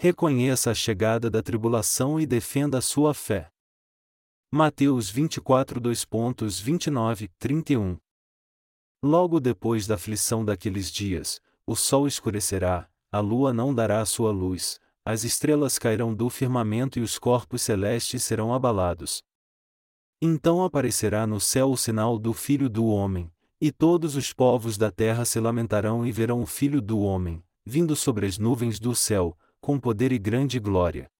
reconheça a chegada da tribulação e defenda a sua fé. Mateus 24 2.29, 31 Logo depois da aflição daqueles dias, o sol escurecerá, a lua não dará a sua luz, as estrelas cairão do firmamento e os corpos celestes serão abalados. Então aparecerá no céu o sinal do Filho do Homem, e todos os povos da terra se lamentarão e verão o Filho do Homem, vindo sobre as nuvens do céu, com poder e grande glória.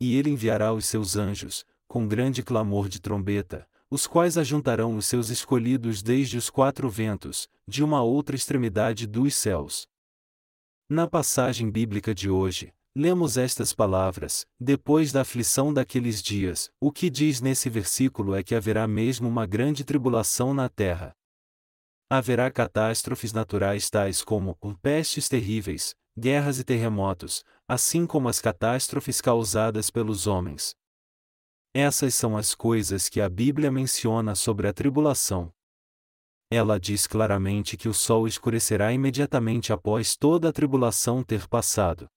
E ele enviará os seus anjos, com grande clamor de trombeta, os quais ajuntarão os seus escolhidos desde os quatro ventos, de uma outra extremidade dos céus. Na passagem bíblica de hoje, lemos estas palavras: Depois da aflição daqueles dias, o que diz nesse versículo é que haverá mesmo uma grande tribulação na terra. Haverá catástrofes naturais tais como pestes terríveis, guerras e terremotos, assim como as catástrofes causadas pelos homens. Essas são as coisas que a Bíblia menciona sobre a tribulação. Ela diz claramente que o sol escurecerá imediatamente após toda a tribulação ter passado.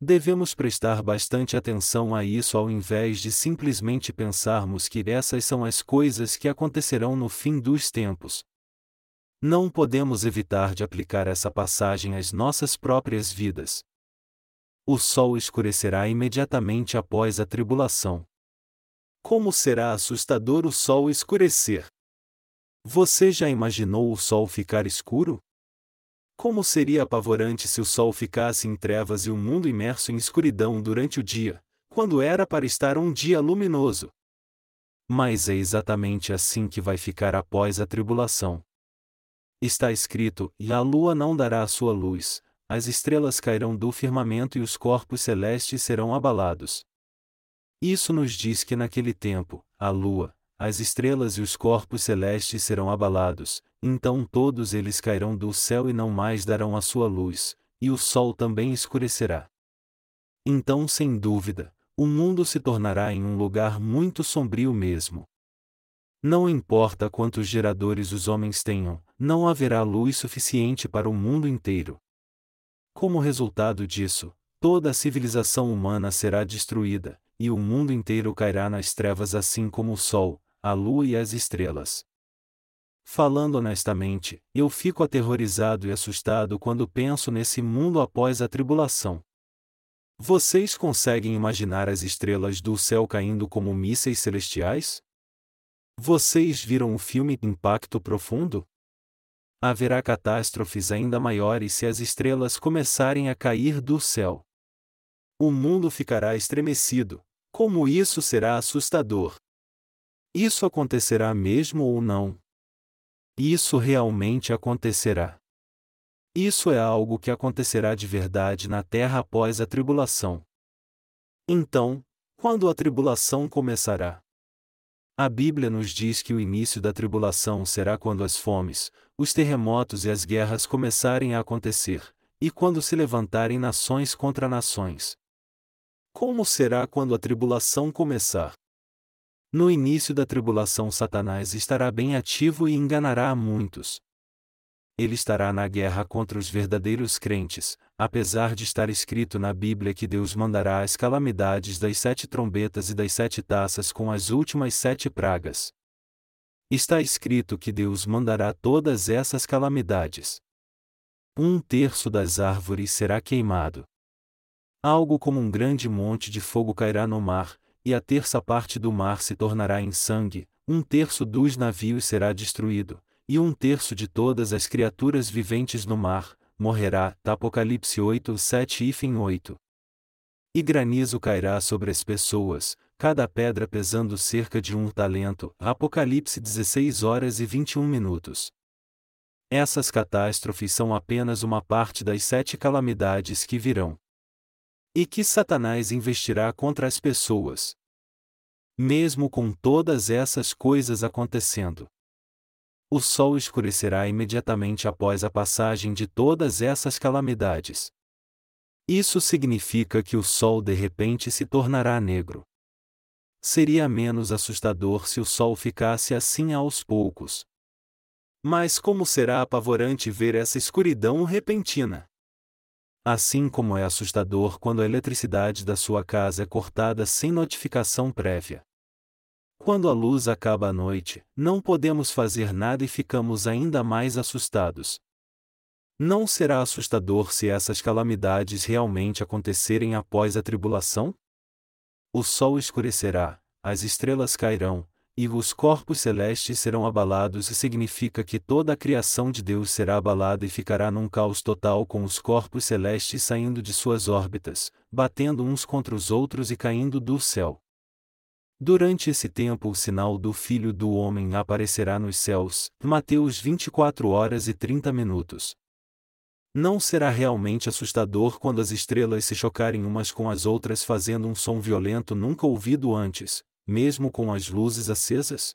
Devemos prestar bastante atenção a isso ao invés de simplesmente pensarmos que essas são as coisas que acontecerão no fim dos tempos. Não podemos evitar de aplicar essa passagem às nossas próprias vidas. O sol escurecerá imediatamente após a tribulação. Como será assustador o sol escurecer? Você já imaginou o sol ficar escuro? Como seria apavorante se o sol ficasse em trevas e o mundo imerso em escuridão durante o dia, quando era para estar um dia luminoso? Mas é exatamente assim que vai ficar após a tribulação. Está escrito: E a lua não dará a sua luz, as estrelas cairão do firmamento e os corpos celestes serão abalados. Isso nos diz que naquele tempo, a lua, as estrelas e os corpos celestes serão abalados, então todos eles cairão do céu e não mais darão a sua luz, e o sol também escurecerá. Então, sem dúvida, o mundo se tornará em um lugar muito sombrio mesmo. Não importa quantos geradores os homens tenham, não haverá luz suficiente para o mundo inteiro. Como resultado disso, toda a civilização humana será destruída, e o mundo inteiro cairá nas trevas assim como o sol, a lua e as estrelas. Falando honestamente, eu fico aterrorizado e assustado quando penso nesse mundo após a tribulação. Vocês conseguem imaginar as estrelas do céu caindo como mísseis celestiais? Vocês viram o filme Impacto Profundo? Haverá catástrofes ainda maiores se as estrelas começarem a cair do céu. O mundo ficará estremecido, como isso será assustador? Isso acontecerá mesmo ou não? Isso realmente acontecerá. Isso é algo que acontecerá de verdade na terra após a tribulação. Então, quando a tribulação começará? A Bíblia nos diz que o início da tribulação será quando as fomes, os terremotos e as guerras começarem a acontecer, e quando se levantarem nações contra nações. Como será quando a tribulação começar? No início da tribulação, Satanás estará bem ativo e enganará a muitos. Ele estará na guerra contra os verdadeiros crentes, apesar de estar escrito na Bíblia que Deus mandará as calamidades das sete trombetas e das sete taças com as últimas sete pragas. Está escrito que Deus mandará todas essas calamidades. Um terço das árvores será queimado. Algo como um grande monte de fogo cairá no mar, e a terça parte do mar se tornará em sangue, um terço dos navios será destruído, e um terço de todas as criaturas viventes no mar, morrerá. Apocalipse 8, 7 e fim 8. E granizo cairá sobre as pessoas, cada pedra pesando cerca de um talento. Apocalipse 16 horas e 21 minutos. Essas catástrofes são apenas uma parte das sete calamidades que virão. E que Satanás investirá contra as pessoas. Mesmo com todas essas coisas acontecendo. O sol escurecerá imediatamente após a passagem de todas essas calamidades. Isso significa que o sol de repente se tornará negro. Seria menos assustador se o sol ficasse assim aos poucos. Mas como será apavorante ver essa escuridão repentina? Assim como é assustador quando a eletricidade da sua casa é cortada sem notificação prévia. Quando a luz acaba à noite, não podemos fazer nada e ficamos ainda mais assustados. Não será assustador se essas calamidades realmente acontecerem após a tribulação? O sol escurecerá, as estrelas cairão, e os corpos celestes serão abalados e significa que toda a criação de Deus será abalada e ficará num caos total com os corpos celestes saindo de suas órbitas, batendo uns contra os outros e caindo do céu. Durante esse tempo o sinal do Filho do Homem aparecerá nos céus, Mateus 24 horas e 30 minutos. Não será realmente assustador quando as estrelas se chocarem umas com as outras fazendo um som violento nunca ouvido antes, mesmo com as luzes acesas?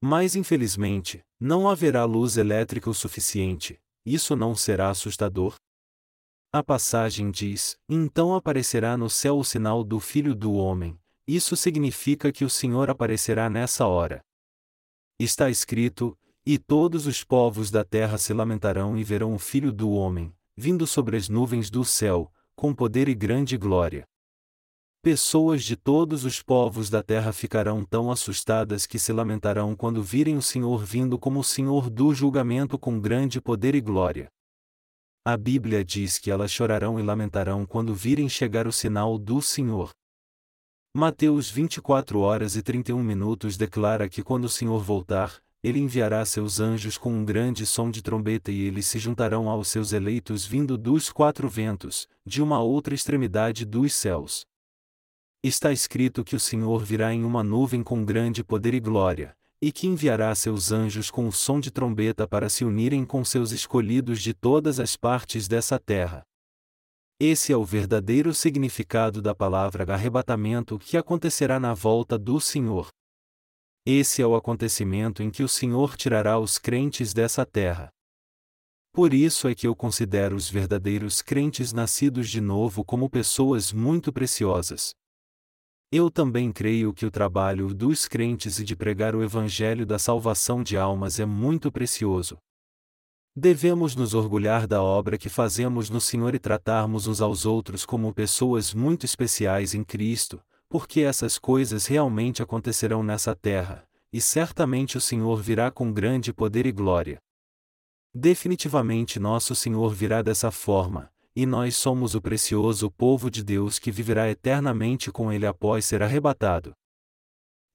Mas infelizmente, não haverá luz elétrica o suficiente, isso não será assustador? A passagem diz: Então aparecerá no céu o sinal do Filho do Homem, isso significa que o Senhor aparecerá nessa hora. Está escrito: E todos os povos da terra se lamentarão e verão o Filho do Homem, vindo sobre as nuvens do céu, com poder e grande glória. Pessoas de todos os povos da terra ficarão tão assustadas que se lamentarão quando virem o Senhor vindo como o Senhor do julgamento com grande poder e glória. A Bíblia diz que elas chorarão e lamentarão quando virem chegar o sinal do Senhor. Mateus 24 horas e 31 minutos declara que quando o Senhor voltar, ele enviará seus anjos com um grande som de trombeta e eles se juntarão aos seus eleitos vindo dos quatro ventos, de uma outra extremidade dos céus. Está escrito que o Senhor virá em uma nuvem com grande poder e glória, e que enviará seus anjos com o som de trombeta para se unirem com seus escolhidos de todas as partes dessa terra. Esse é o verdadeiro significado da palavra arrebatamento que acontecerá na volta do Senhor. Esse é o acontecimento em que o Senhor tirará os crentes dessa terra. Por isso é que eu considero os verdadeiros crentes nascidos de novo como pessoas muito preciosas. Eu também creio que o trabalho dos crentes e de pregar o Evangelho da salvação de almas é muito precioso. Devemos nos orgulhar da obra que fazemos no Senhor e tratarmos uns aos outros como pessoas muito especiais em Cristo, porque essas coisas realmente acontecerão nessa terra, e certamente o Senhor virá com grande poder e glória. Definitivamente nosso Senhor virá dessa forma, e nós somos o precioso povo de Deus que viverá eternamente com Ele após ser arrebatado.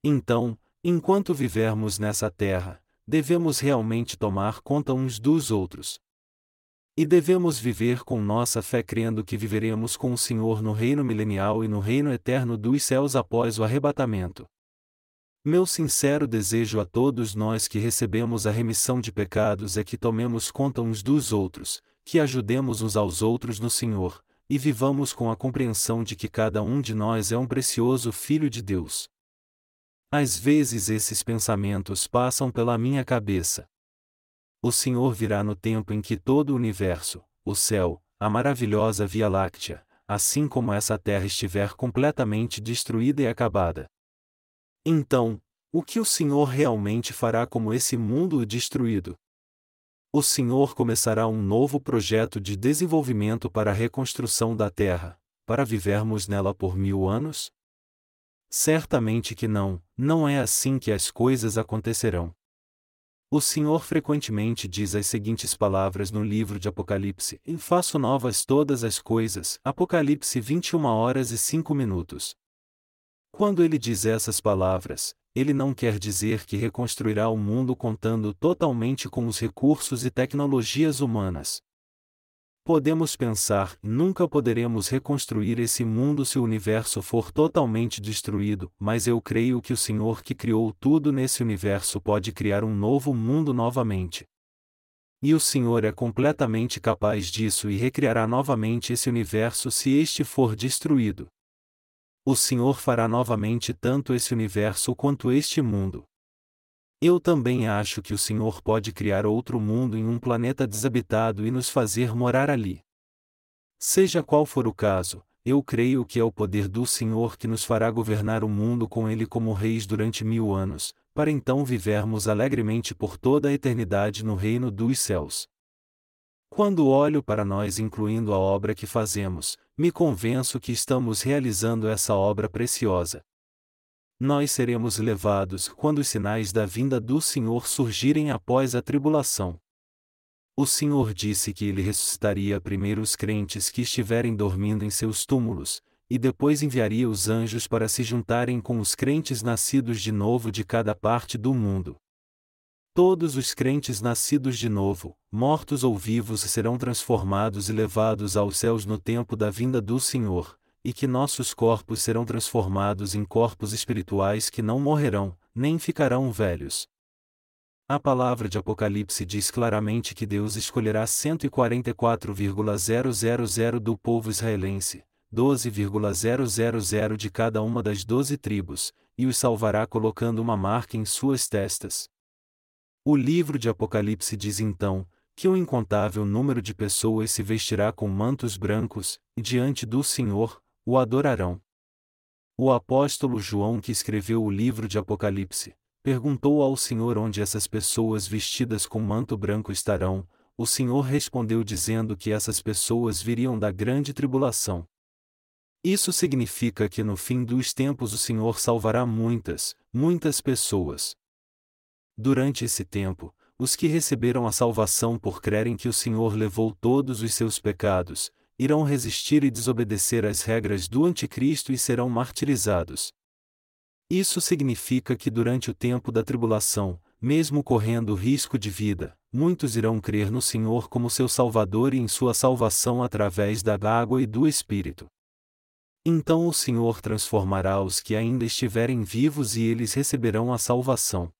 Então, enquanto vivermos nessa terra, devemos realmente tomar conta uns dos outros. E devemos viver com nossa fé crendo que viveremos com o Senhor no reino milenial e no reino eterno dos céus após o arrebatamento. Meu sincero desejo a todos nós que recebemos a remissão de pecados é que tomemos conta uns dos outros, que ajudemos uns aos outros no Senhor, e vivamos com a compreensão de que cada um de nós é um precioso Filho de Deus. Às vezes esses pensamentos passam pela minha cabeça. O Senhor virá no tempo em que todo o universo, o céu, a maravilhosa Via Láctea, assim como essa terra estiver completamente destruída e acabada. Então, o que o Senhor realmente fará como esse mundo destruído? o Senhor começará um novo projeto de desenvolvimento para a reconstrução da terra, para vivermos nela por mil anos? Certamente que não, não é assim que as coisas acontecerão. O Senhor frequentemente diz as seguintes palavras no livro de Apocalipse: E faço novas todas as coisas. Apocalipse 21 horas e 5 minutos. Quando ele diz essas palavras, ele não quer dizer que reconstruirá o mundo contando totalmente com os recursos e tecnologias humanas. Podemos pensar, nunca poderemos reconstruir esse mundo se o universo for totalmente destruído, mas eu creio que o Senhor que criou tudo nesse universo pode criar um novo mundo novamente. E o Senhor é completamente capaz disso e recriará novamente esse universo se este for destruído o Senhor fará novamente tanto esse universo quanto este mundo. Eu também acho que o Senhor pode criar outro mundo em um planeta desabitado e nos fazer morar ali. Seja qual for o caso, eu creio que é o poder do Senhor que nos fará governar o mundo com Ele como reis durante mil anos, para então vivermos alegremente por toda a eternidade no reino dos céus. Quando olho para nós, incluindo a obra que fazemos, me convenço que estamos realizando essa obra preciosa. Nós seremos levados quando os sinais da vinda do Senhor surgirem após a tribulação. O Senhor disse que ele ressuscitaria primeiro os crentes que estiverem dormindo em seus túmulos, e depois enviaria os anjos para se juntarem com os crentes nascidos de novo de cada parte do mundo. Todos os crentes nascidos de novo, mortos ou vivos, serão transformados e levados aos céus no tempo da vinda do Senhor, e que nossos corpos serão transformados em corpos espirituais que não morrerão, nem ficarão velhos. A palavra de Apocalipse diz claramente que Deus escolherá 144,000 do povo israelense, 12,000 de cada uma das doze tribos, e os salvará colocando uma marca em suas testas. O livro de Apocalipse diz então, que um incontável número de pessoas se vestirá com mantos brancos, e diante do Senhor, o adorarão. O apóstolo João, que escreveu o livro de Apocalipse, perguntou ao Senhor onde essas pessoas vestidas com manto branco estarão. O Senhor respondeu dizendo que essas pessoas viriam da grande tribulação. Isso significa que no fim dos tempos o Senhor salvará muitas, muitas pessoas. Durante esse tempo, os que receberam a salvação por crerem que o Senhor levou todos os seus pecados, irão resistir e desobedecer às regras do Anticristo e serão martirizados. Isso significa que durante o tempo da tribulação, mesmo correndo risco de vida, muitos irão crer no Senhor como seu Salvador e em sua salvação através da água e do Espírito. Então o Senhor transformará os que ainda estiverem vivos e eles receberão a salvação.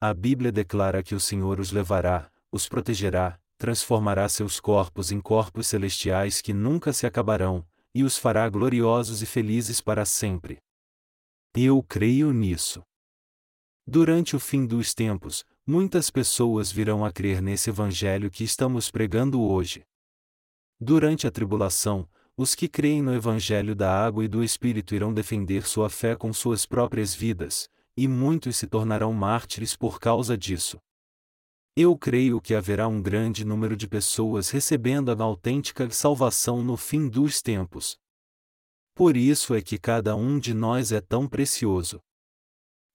A Bíblia declara que o Senhor os levará, os protegerá, transformará seus corpos em corpos celestiais que nunca se acabarão, e os fará gloriosos e felizes para sempre. Eu creio nisso. Durante o fim dos tempos, muitas pessoas virão a crer nesse Evangelho que estamos pregando hoje. Durante a tribulação, os que creem no Evangelho da água e do Espírito irão defender sua fé com suas próprias vidas, e muitos se tornarão mártires por causa disso. Eu creio que haverá um grande número de pessoas recebendo a autêntica salvação no fim dos tempos. Por isso é que cada um de nós é tão precioso.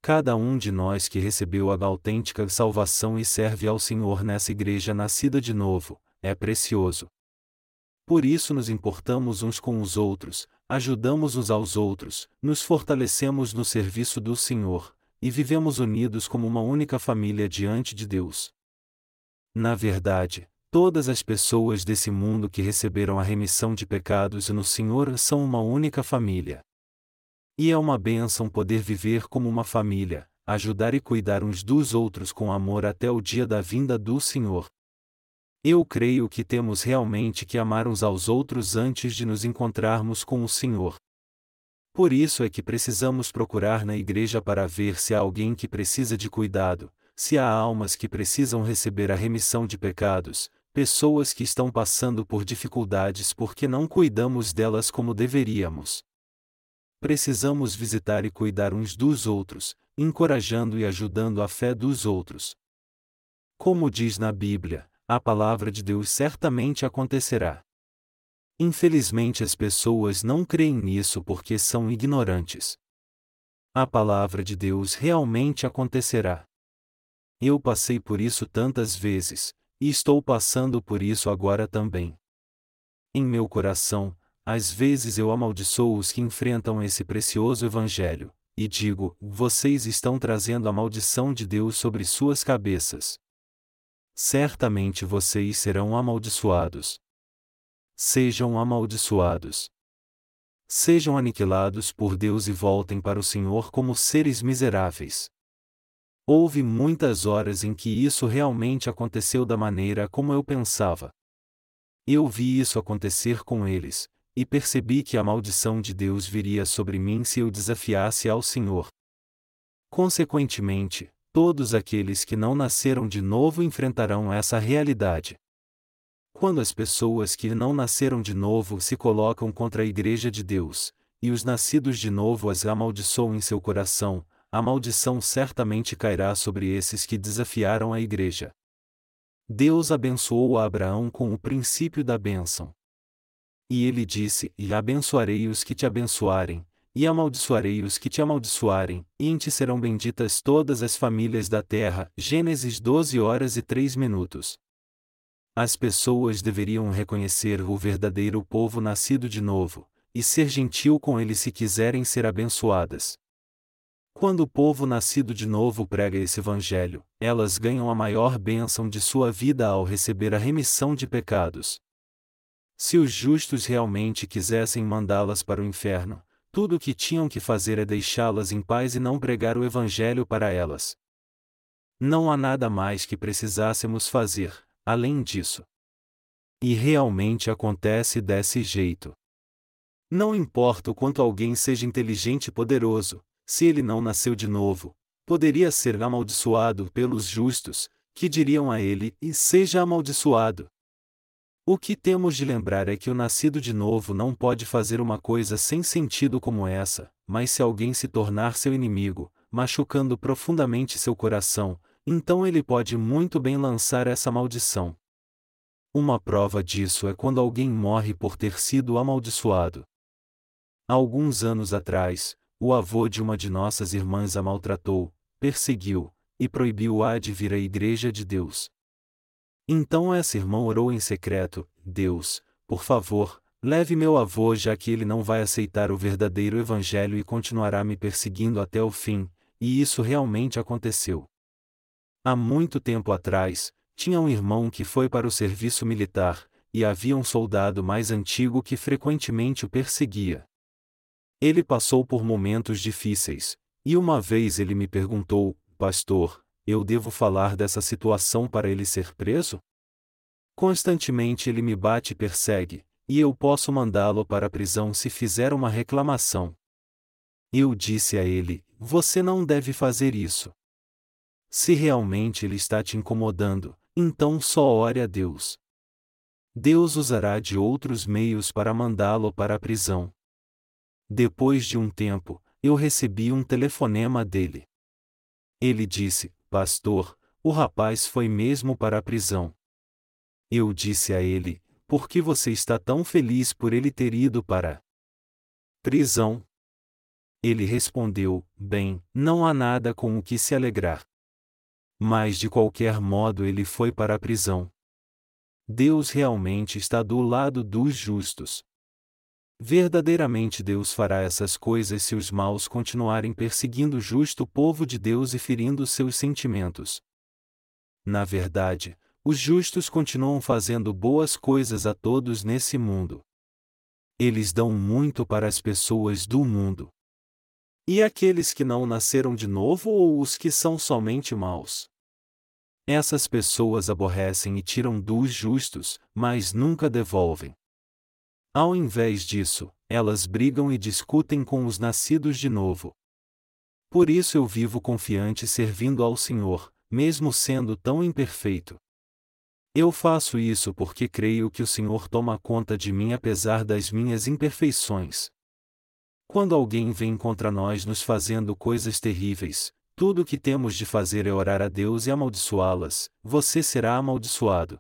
Cada um de nós que recebeu a autêntica salvação e serve ao Senhor nessa igreja nascida de novo, é precioso. Por isso nos importamos uns com os outros, ajudamos uns aos outros, nos fortalecemos no serviço do Senhor, e vivemos unidos como uma única família diante de Deus. Na verdade, todas as pessoas desse mundo que receberam a remissão de pecados no Senhor são uma única família. E é uma bênção poder viver como uma família, ajudar e cuidar uns dos outros com amor até o dia da vinda do Senhor. Eu creio que temos realmente que amar uns aos outros antes de nos encontrarmos com o Senhor. Por isso é que precisamos procurar na igreja para ver se há alguém que precisa de cuidado, se há almas que precisam receber a remissão de pecados, pessoas que estão passando por dificuldades porque não cuidamos delas como deveríamos. Precisamos visitar e cuidar uns dos outros, encorajando e ajudando a fé dos outros. Como diz na Bíblia, a palavra de Deus certamente acontecerá. Infelizmente as pessoas não creem nisso porque são ignorantes. A palavra de Deus realmente acontecerá. Eu passei por isso tantas vezes, e estou passando por isso agora também. Em meu coração, às vezes eu amaldiçoo os que enfrentam esse precioso Evangelho, e digo: vocês estão trazendo a maldição de Deus sobre suas cabeças certamente vocês serão amaldiçoados. Sejam amaldiçoados. Sejam aniquilados por Deus e voltem para o Senhor como seres miseráveis. Houve muitas horas em que isso realmente aconteceu da maneira como eu pensava. Eu vi isso acontecer com eles, e percebi que a maldição de Deus viria sobre mim se eu desafiasse ao Senhor. Consequentemente, todos aqueles que não nasceram de novo enfrentarão essa realidade. Quando as pessoas que não nasceram de novo se colocam contra a Igreja de Deus, e os nascidos de novo as amaldiçoam em seu coração, a maldição certamente cairá sobre esses que desafiaram a Igreja. Deus abençoou a Abraão com o princípio da bênção. E ele disse: E abençoarei os que te abençoarem, e amaldiçoarei os que te amaldiçoarem, e em ti serão benditas todas as famílias da terra. Gênesis 12 horas e 3 minutos. As pessoas deveriam reconhecer o verdadeiro povo nascido de novo, e ser gentil com ele se quiserem ser abençoadas. Quando o povo nascido de novo prega esse evangelho, elas ganham a maior bênção de sua vida ao receber a remissão de pecados. Se os justos realmente quisessem mandá-las para o inferno, tudo o que tinham que fazer é deixá-las em paz e não pregar o evangelho para elas. Não há nada mais que precisássemos fazer, além disso. E realmente acontece desse jeito. Não importa o quanto alguém seja inteligente e poderoso, se ele não nasceu de novo, poderia ser amaldiçoado pelos justos, que diriam a ele: e seja amaldiçoado. O que temos de lembrar é que o nascido de novo não pode fazer uma coisa sem sentido como essa, mas se alguém se tornar seu inimigo, machucando profundamente seu coração, então ele pode muito bem lançar essa maldição. Uma prova disso é quando alguém morre por ter sido amaldiçoado. Alguns anos atrás, o avô de uma de nossas irmãs a maltratou, perseguiu, e proibiu-a de vir à Igreja de Deus. Então essa irmã orou em secreto: Deus, por favor, leve meu avô já que ele não vai aceitar o verdadeiro Evangelho e continuará me perseguindo até o fim, e isso realmente aconteceu. Há muito tempo atrás, tinha um irmão que foi para o serviço militar, e havia um soldado mais antigo que frequentemente o perseguia. Ele passou por momentos difíceis, e uma vez ele me perguntou, Pastor, eu devo falar dessa situação para ele ser preso? Constantemente ele me bate e persegue, e eu posso mandá-lo para a prisão se fizer uma reclamação. Eu disse a ele: Você não deve fazer isso. Se realmente ele está te incomodando, então só ore a Deus. Deus usará de outros meios para mandá-lo para a prisão. Depois de um tempo, eu recebi um telefonema dele. Ele disse: Pastor, o rapaz foi mesmo para a prisão. Eu disse a ele: Por que você está tão feliz por ele ter ido para a prisão? Ele respondeu: Bem, não há nada com o que se alegrar. Mas de qualquer modo ele foi para a prisão. Deus realmente está do lado dos justos. Verdadeiramente Deus fará essas coisas se os maus continuarem perseguindo o justo povo de Deus e ferindo seus sentimentos. Na verdade, os justos continuam fazendo boas coisas a todos nesse mundo. Eles dão muito para as pessoas do mundo. E aqueles que não nasceram de novo ou os que são somente maus? Essas pessoas aborrecem e tiram dos justos, mas nunca devolvem. Ao invés disso, elas brigam e discutem com os nascidos de novo. Por isso eu vivo confiante servindo ao Senhor, mesmo sendo tão imperfeito. Eu faço isso porque creio que o Senhor toma conta de mim apesar das minhas imperfeições. Quando alguém vem contra nós nos fazendo coisas terríveis, tudo o que temos de fazer é orar a Deus e amaldiçoá-las, você será amaldiçoado.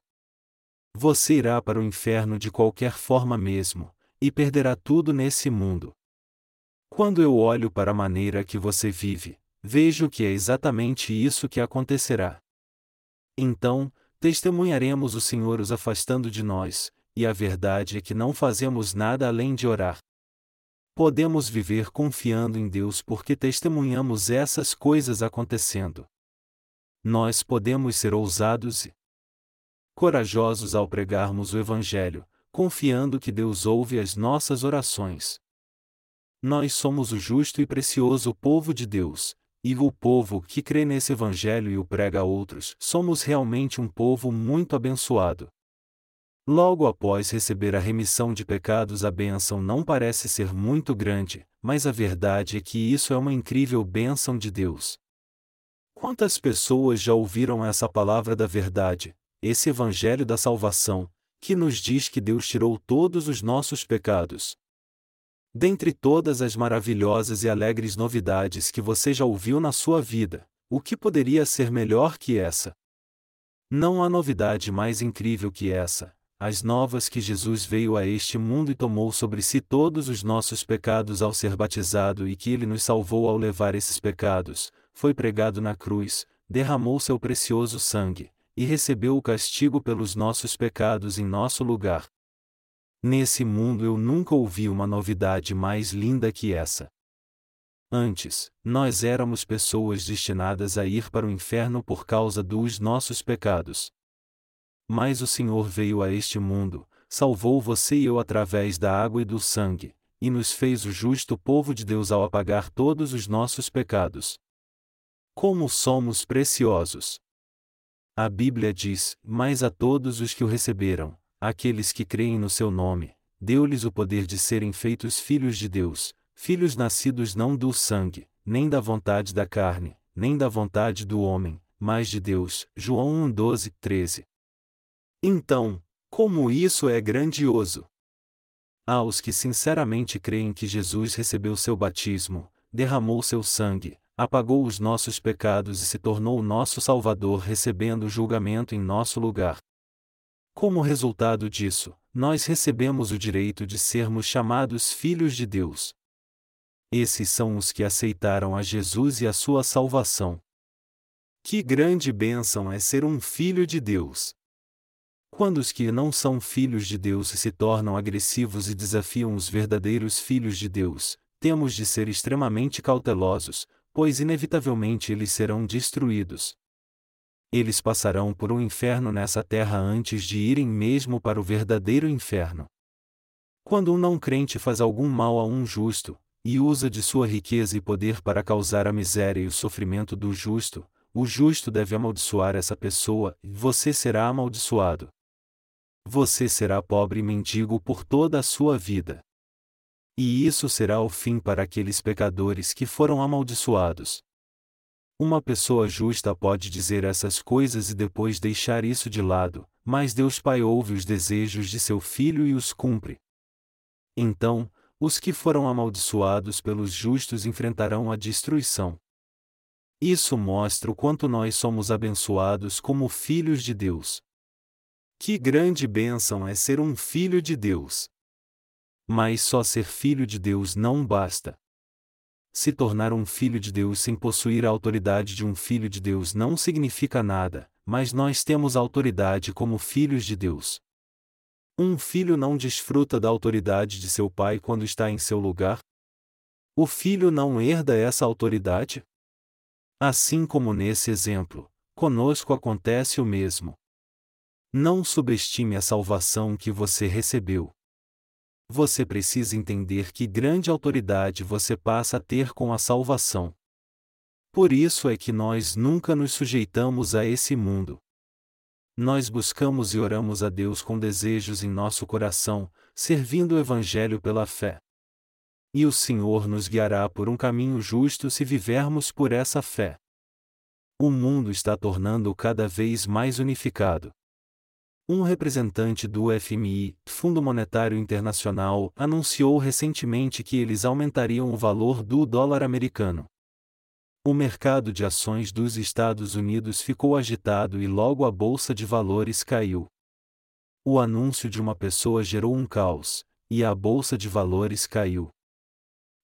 Você irá para o inferno de qualquer forma mesmo, e perderá tudo nesse mundo. Quando eu olho para a maneira que você vive, vejo que é exatamente isso que acontecerá. Então, testemunharemos o Senhor os afastando de nós, e a verdade é que não fazemos nada além de orar. Podemos viver confiando em Deus porque testemunhamos essas coisas acontecendo. Nós podemos ser ousados e corajosos ao pregarmos o Evangelho, confiando que Deus ouve as nossas orações. Nós somos o justo e precioso povo de Deus, e o povo que crê nesse Evangelho e o prega a outros, somos realmente um povo muito abençoado. Logo após receber a remissão de pecados, a bênção não parece ser muito grande, mas a verdade é que isso é uma incrível bênção de Deus. Quantas pessoas já ouviram essa palavra da verdade, esse Evangelho da salvação, que nos diz que Deus tirou todos os nossos pecados. Dentre todas as maravilhosas e alegres novidades que você já ouviu na sua vida, o que poderia ser melhor que essa? Não há novidade mais incrível que essa, as novas que Jesus veio a este mundo e tomou sobre si todos os nossos pecados ao ser batizado e que ele nos salvou ao levar esses pecados, foi pregado na cruz, derramou seu precioso sangue, e recebeu o castigo pelos nossos pecados em nosso lugar. Nesse mundo eu nunca ouvi uma novidade mais linda que essa. Antes, nós éramos pessoas destinadas a ir para o inferno por causa dos nossos pecados. Mas o Senhor veio a este mundo, salvou você e eu através da água e do sangue, e nos fez o justo povo de Deus ao apagar todos os nossos pecados. Como somos preciosos! A Bíblia diz: Mas a todos os que o receberam, aqueles que creem no seu nome, deu-lhes o poder de serem feitos filhos de Deus, filhos nascidos não do sangue, nem da vontade da carne, nem da vontade do homem, mas de Deus. João 1, 12, 13. Então, como isso é grandioso! Aos que sinceramente creem que Jesus recebeu seu batismo, derramou seu sangue, apagou os nossos pecados e se tornou o nosso Salvador recebendo o julgamento em nosso lugar. Como resultado disso, nós recebemos o direito de sermos chamados filhos de Deus. Esses são os que aceitaram a Jesus e a sua salvação. Que grande bênção é ser um filho de Deus! Quando os que não são filhos de Deus se tornam agressivos e desafiam os verdadeiros filhos de Deus, temos de ser extremamente cautelosos, pois inevitavelmente eles serão destruídos. Eles passarão por um inferno nessa terra antes de irem mesmo para o verdadeiro inferno. Quando um não crente faz algum mal a um justo, e usa de sua riqueza e poder para causar a miséria e o sofrimento do justo, o justo deve amaldiçoar essa pessoa, e você será amaldiçoado você será pobre e mendigo por toda a sua vida. E isso será o fim para aqueles pecadores que foram amaldiçoados. Uma pessoa justa pode dizer essas coisas e depois deixar isso de lado, mas Deus Pai ouve os desejos de seu filho e os cumpre. Então, os que foram amaldiçoados pelos justos enfrentarão a destruição. Isso mostra o quanto nós somos abençoados como filhos de Deus. Que grande bênção é ser um filho de Deus! Mas só ser filho de Deus não basta. Se tornar um filho de Deus sem possuir a autoridade de um filho de Deus não significa nada, mas nós temos autoridade como filhos de Deus. Um filho não desfruta da autoridade de seu pai quando está em seu lugar? O filho não herda essa autoridade? Assim como nesse exemplo, conosco acontece o mesmo. Não subestime a salvação que você recebeu. Você precisa entender que grande autoridade você passa a ter com a salvação. Por isso é que nós nunca nos sujeitamos a esse mundo. Nós buscamos e oramos a Deus com desejos em nosso coração, servindo o Evangelho pela fé. E o Senhor nos guiará por um caminho justo se vivermos por essa fé. O mundo está tornando cada vez mais unificado. Um representante do FMI, Fundo Monetário Internacional, anunciou recentemente que eles aumentariam o valor do dólar americano. O mercado de ações dos Estados Unidos ficou agitado e logo a bolsa de valores caiu. O anúncio de uma pessoa gerou um caos, e a bolsa de valores caiu.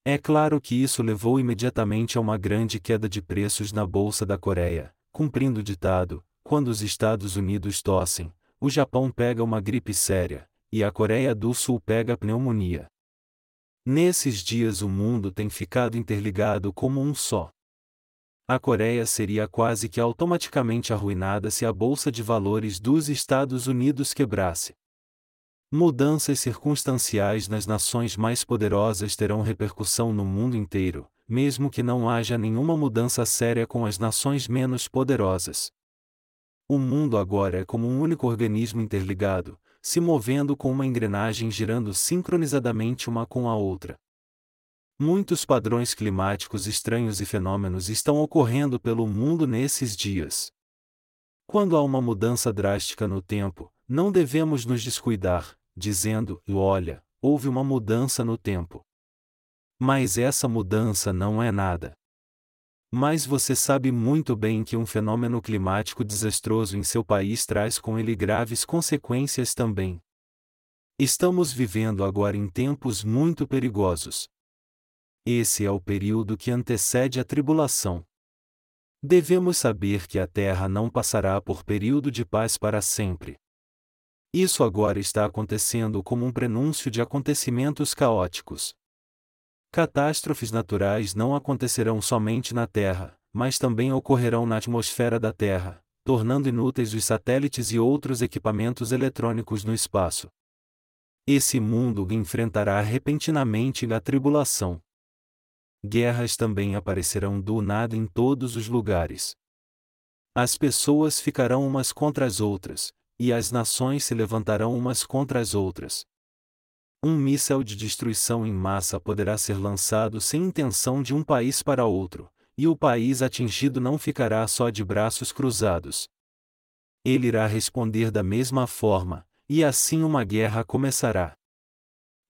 É claro que isso levou imediatamente a uma grande queda de preços na bolsa da Coreia, cumprindo o ditado: quando os Estados Unidos tossem, o Japão pega uma gripe séria, e a Coreia do Sul pega pneumonia. Nesses dias o mundo tem ficado interligado como um só. A Coreia seria quase que automaticamente arruinada se a bolsa de valores dos Estados Unidos quebrasse. Mudanças circunstanciais nas nações mais poderosas terão repercussão no mundo inteiro, mesmo que não haja nenhuma mudança séria com as nações menos poderosas. O mundo agora é como um único organismo interligado, se movendo com uma engrenagem girando sincronizadamente uma com a outra. Muitos padrões climáticos estranhos e fenômenos estão ocorrendo pelo mundo nesses dias. Quando há uma mudança drástica no tempo, não devemos nos descuidar, dizendo: olha, houve uma mudança no tempo. Mas essa mudança não é nada. Mas você sabe muito bem que um fenômeno climático desastroso em seu país traz com ele graves consequências também. Estamos vivendo agora em tempos muito perigosos. Esse é o período que antecede a tribulação. Devemos saber que a Terra não passará por período de paz para sempre. Isso agora está acontecendo como um prenúncio de acontecimentos caóticos. Catástrofes naturais não acontecerão somente na Terra, mas também ocorrerão na atmosfera da Terra, tornando inúteis os satélites e outros equipamentos eletrônicos no espaço. Esse mundo enfrentará repentinamente a tribulação. Guerras também aparecerão do nada em todos os lugares. As pessoas ficarão umas contra as outras, e as nações se levantarão umas contra as outras. Um míssel de destruição em massa poderá ser lançado sem intenção de um país para outro, e o país atingido não ficará só de braços cruzados. Ele irá responder da mesma forma, e assim uma guerra começará.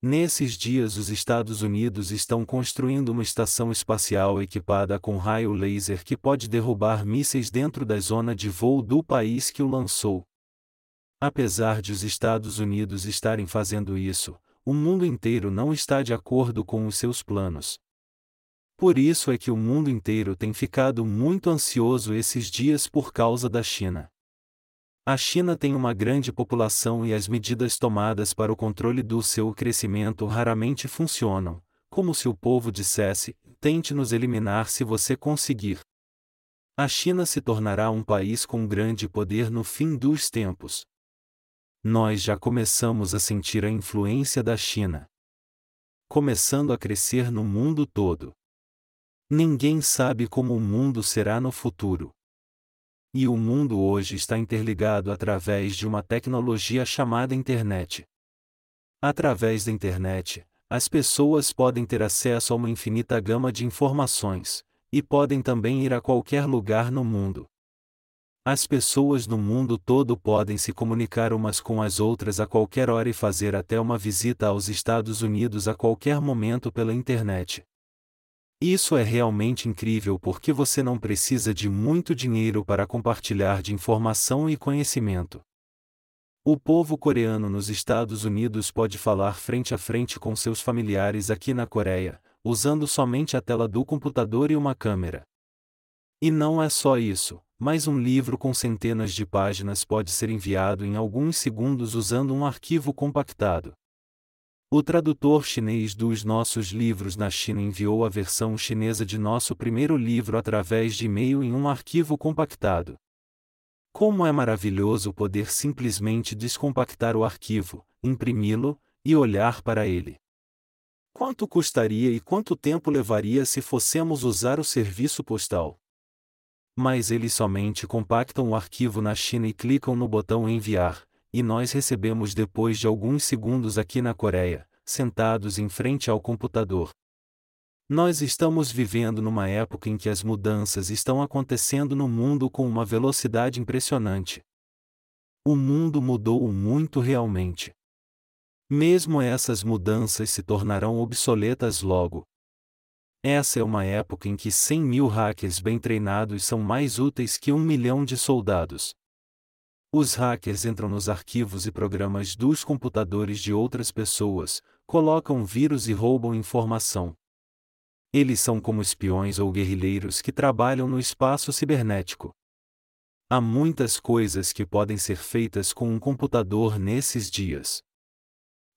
Nesses dias, os Estados Unidos estão construindo uma estação espacial equipada com raio laser que pode derrubar mísseis dentro da zona de voo do país que o lançou. Apesar de os Estados Unidos estarem fazendo isso, o mundo inteiro não está de acordo com os seus planos. Por isso é que o mundo inteiro tem ficado muito ansioso esses dias por causa da China. A China tem uma grande população e as medidas tomadas para o controle do seu crescimento raramente funcionam, como se o povo dissesse: tente nos eliminar se você conseguir. A China se tornará um país com grande poder no fim dos tempos nós já começamos a sentir a influência da China. Começando a crescer no mundo todo. Ninguém sabe como o mundo será no futuro. E o mundo hoje está interligado através de uma tecnologia chamada internet. Através da internet, as pessoas podem ter acesso a uma infinita gama de informações, e podem também ir a qualquer lugar no mundo. As pessoas no mundo todo podem se comunicar umas com as outras a qualquer hora e fazer até uma visita aos Estados Unidos a qualquer momento pela internet. Isso é realmente incrível porque você não precisa de muito dinheiro para compartilhar de informação e conhecimento. O povo coreano nos Estados Unidos pode falar frente a frente com seus familiares aqui na Coreia, usando somente a tela do computador e uma câmera. E não é só isso mas um livro com centenas de páginas pode ser enviado em alguns segundos usando um arquivo compactado. O tradutor chinês dos nossos livros na China enviou a versão chinesa de nosso primeiro livro através de e-mail em um arquivo compactado. Como é maravilhoso poder simplesmente descompactar o arquivo, imprimi-lo e olhar para ele. Quanto custaria e quanto tempo levaria se fossemos usar o serviço postal? Mas eles somente compactam o arquivo na China e clicam no botão enviar, e nós recebemos depois de alguns segundos aqui na Coreia, sentados em frente ao computador. Nós estamos vivendo numa época em que as mudanças estão acontecendo no mundo com uma velocidade impressionante. O mundo mudou muito realmente. Mesmo essas mudanças se tornarão obsoletas logo, essa é uma época em que 100 mil hackers bem treinados são mais úteis que um milhão de soldados. Os hackers entram nos arquivos e programas dos computadores de outras pessoas, colocam vírus e roubam informação. Eles são como espiões ou guerrilheiros que trabalham no espaço cibernético. Há muitas coisas que podem ser feitas com um computador nesses dias.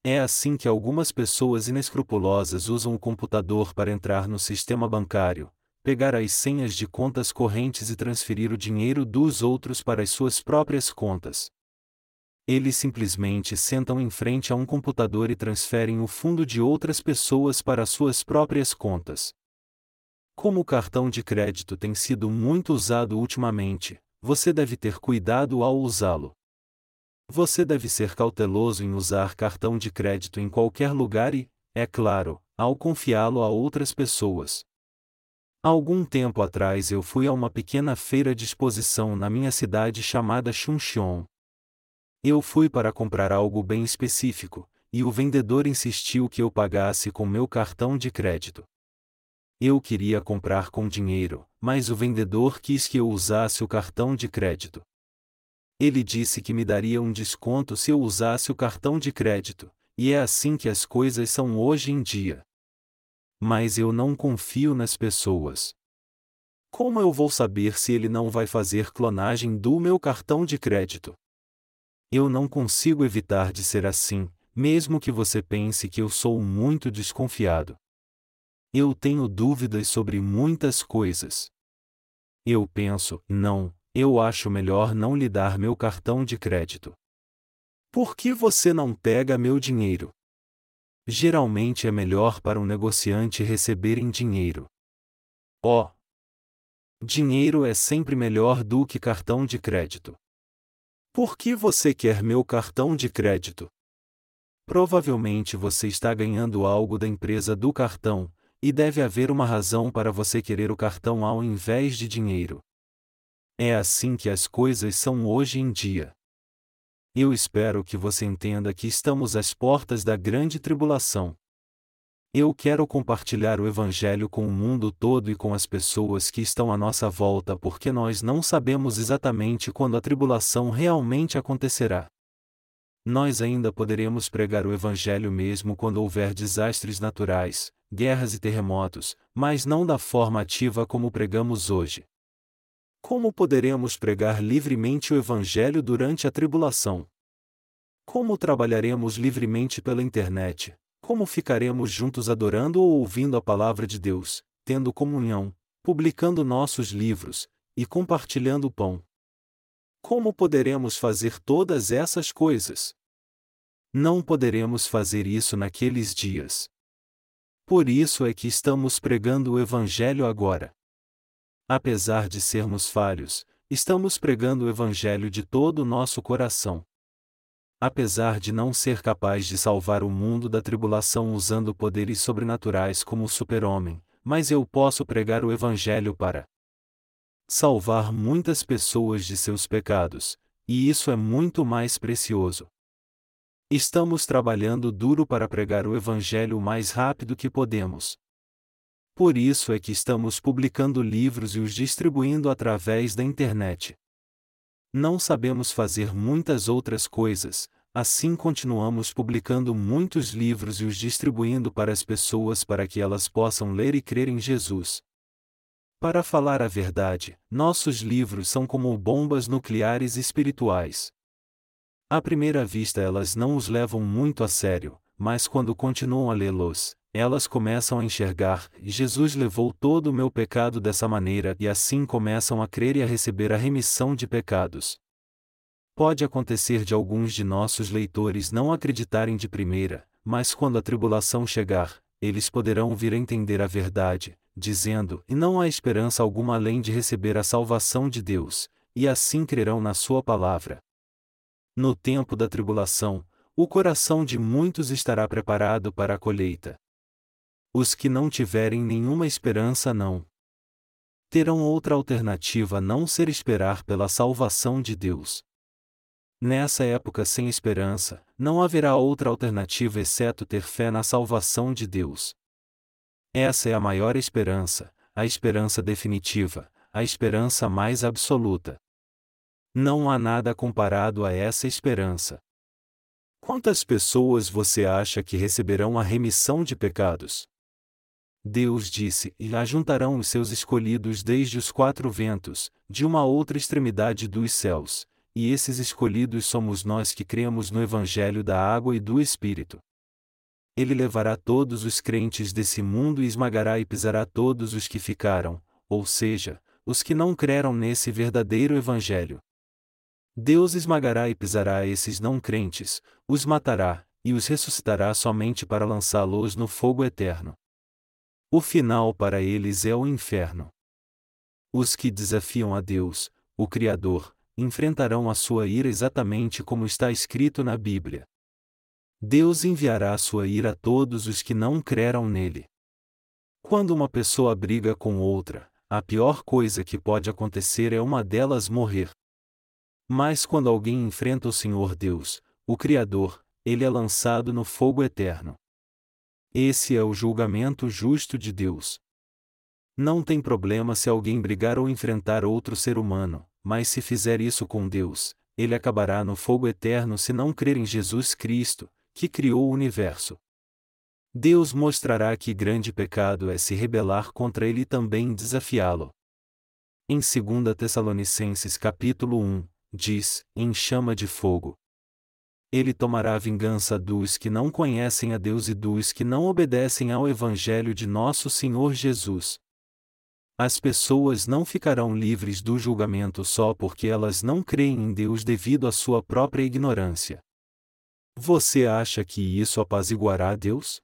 É assim que algumas pessoas inescrupulosas usam o computador para entrar no sistema bancário, pegar as senhas de contas correntes e transferir o dinheiro dos outros para as suas próprias contas. Eles simplesmente sentam em frente a um computador e transferem o fundo de outras pessoas para suas próprias contas. Como o cartão de crédito tem sido muito usado ultimamente, você deve ter cuidado ao usá-lo. Você deve ser cauteloso em usar cartão de crédito em qualquer lugar e, é claro, ao confiá-lo a outras pessoas. Algum tempo atrás eu fui a uma pequena feira de exposição na minha cidade chamada Chuncheon. Eu fui para comprar algo bem específico, e o vendedor insistiu que eu pagasse com meu cartão de crédito. Eu queria comprar com dinheiro, mas o vendedor quis que eu usasse o cartão de crédito. Ele disse que me daria um desconto se eu usasse o cartão de crédito, e é assim que as coisas são hoje em dia. Mas eu não confio nas pessoas. Como eu vou saber se ele não vai fazer clonagem do meu cartão de crédito? Eu não consigo evitar de ser assim, mesmo que você pense que eu sou muito desconfiado. Eu tenho dúvidas sobre muitas coisas. Eu penso, não, eu acho melhor não lhe dar meu cartão de crédito. Por que você não pega meu dinheiro? Geralmente é melhor para um negociante receber em dinheiro. Oh! Dinheiro é sempre melhor do que cartão de crédito. Por que você quer meu cartão de crédito? Provavelmente você está ganhando algo da empresa do cartão, e deve haver uma razão para você querer o cartão ao invés de dinheiro. É assim que as coisas são hoje em dia. Eu espero que você entenda que estamos às portas da grande tribulação. Eu quero compartilhar o Evangelho com o mundo todo e com as pessoas que estão à nossa volta porque nós não sabemos exatamente quando a tribulação realmente acontecerá. Nós ainda poderemos pregar o Evangelho mesmo quando houver desastres naturais, guerras e terremotos, mas não da forma ativa como pregamos hoje. Como poderemos pregar livremente o Evangelho durante a tribulação? Como trabalharemos livremente pela internet? Como ficaremos juntos adorando ou ouvindo a palavra de Deus, tendo comunhão, publicando nossos livros e compartilhando o pão? Como poderemos fazer todas essas coisas? Não poderemos fazer isso naqueles dias. Por isso é que estamos pregando o Evangelho agora. Apesar de sermos falhos, estamos pregando o Evangelho de todo o nosso coração. Apesar de não ser capaz de salvar o mundo da tribulação usando poderes sobrenaturais como o super-homem, mas eu posso pregar o Evangelho para salvar muitas pessoas de seus pecados, e isso é muito mais precioso. Estamos trabalhando duro para pregar o Evangelho o mais rápido que podemos. Por isso é que estamos publicando livros e os distribuindo através da internet. Não sabemos fazer muitas outras coisas, assim continuamos publicando muitos livros e os distribuindo para as pessoas para que elas possam ler e crer em Jesus. Para falar a verdade, nossos livros são como bombas nucleares espirituais. À primeira vista elas não os levam muito a sério, mas quando continuam a lê-los, elas começam a enxergar, Jesus levou todo o meu pecado dessa maneira e assim começam a crer e a receber a remissão de pecados. Pode acontecer de alguns de nossos leitores não acreditarem de primeira, mas quando a tribulação chegar, eles poderão vir a entender a verdade, dizendo: E não há esperança alguma além de receber a salvação de Deus, e assim crerão na Sua palavra. No tempo da tribulação, o coração de muitos estará preparado para a colheita. Os que não tiverem nenhuma esperança não terão outra alternativa a não ser esperar pela salvação de Deus. Nessa época sem esperança, não haverá outra alternativa exceto ter fé na salvação de Deus. Essa é a maior esperança, a esperança definitiva, a esperança mais absoluta. Não há nada comparado a essa esperança. Quantas pessoas você acha que receberão a remissão de pecados? Deus disse: E ajuntarão os seus escolhidos desde os quatro ventos, de uma outra extremidade dos céus, e esses escolhidos somos nós que cremos no Evangelho da água e do Espírito. Ele levará todos os crentes desse mundo e esmagará e pisará todos os que ficaram, ou seja, os que não creram nesse verdadeiro Evangelho. Deus esmagará e pisará esses não crentes, os matará, e os ressuscitará somente para lançá-los no fogo eterno. O final para eles é o inferno. Os que desafiam a Deus, o Criador, enfrentarão a sua ira exatamente como está escrito na Bíblia. Deus enviará a sua ira a todos os que não creram nele. Quando uma pessoa briga com outra, a pior coisa que pode acontecer é uma delas morrer. Mas quando alguém enfrenta o Senhor Deus, o Criador, ele é lançado no fogo eterno. Esse é o julgamento justo de Deus. Não tem problema se alguém brigar ou enfrentar outro ser humano, mas se fizer isso com Deus, ele acabará no fogo eterno se não crer em Jesus Cristo, que criou o universo. Deus mostrará que grande pecado é se rebelar contra ele e também desafiá-lo. Em 2 Tessalonicenses capítulo 1, diz, em chama de fogo. Ele tomará vingança dos que não conhecem a Deus e dos que não obedecem ao Evangelho de nosso Senhor Jesus. As pessoas não ficarão livres do julgamento só porque elas não creem em Deus devido à sua própria ignorância. Você acha que isso apaziguará Deus?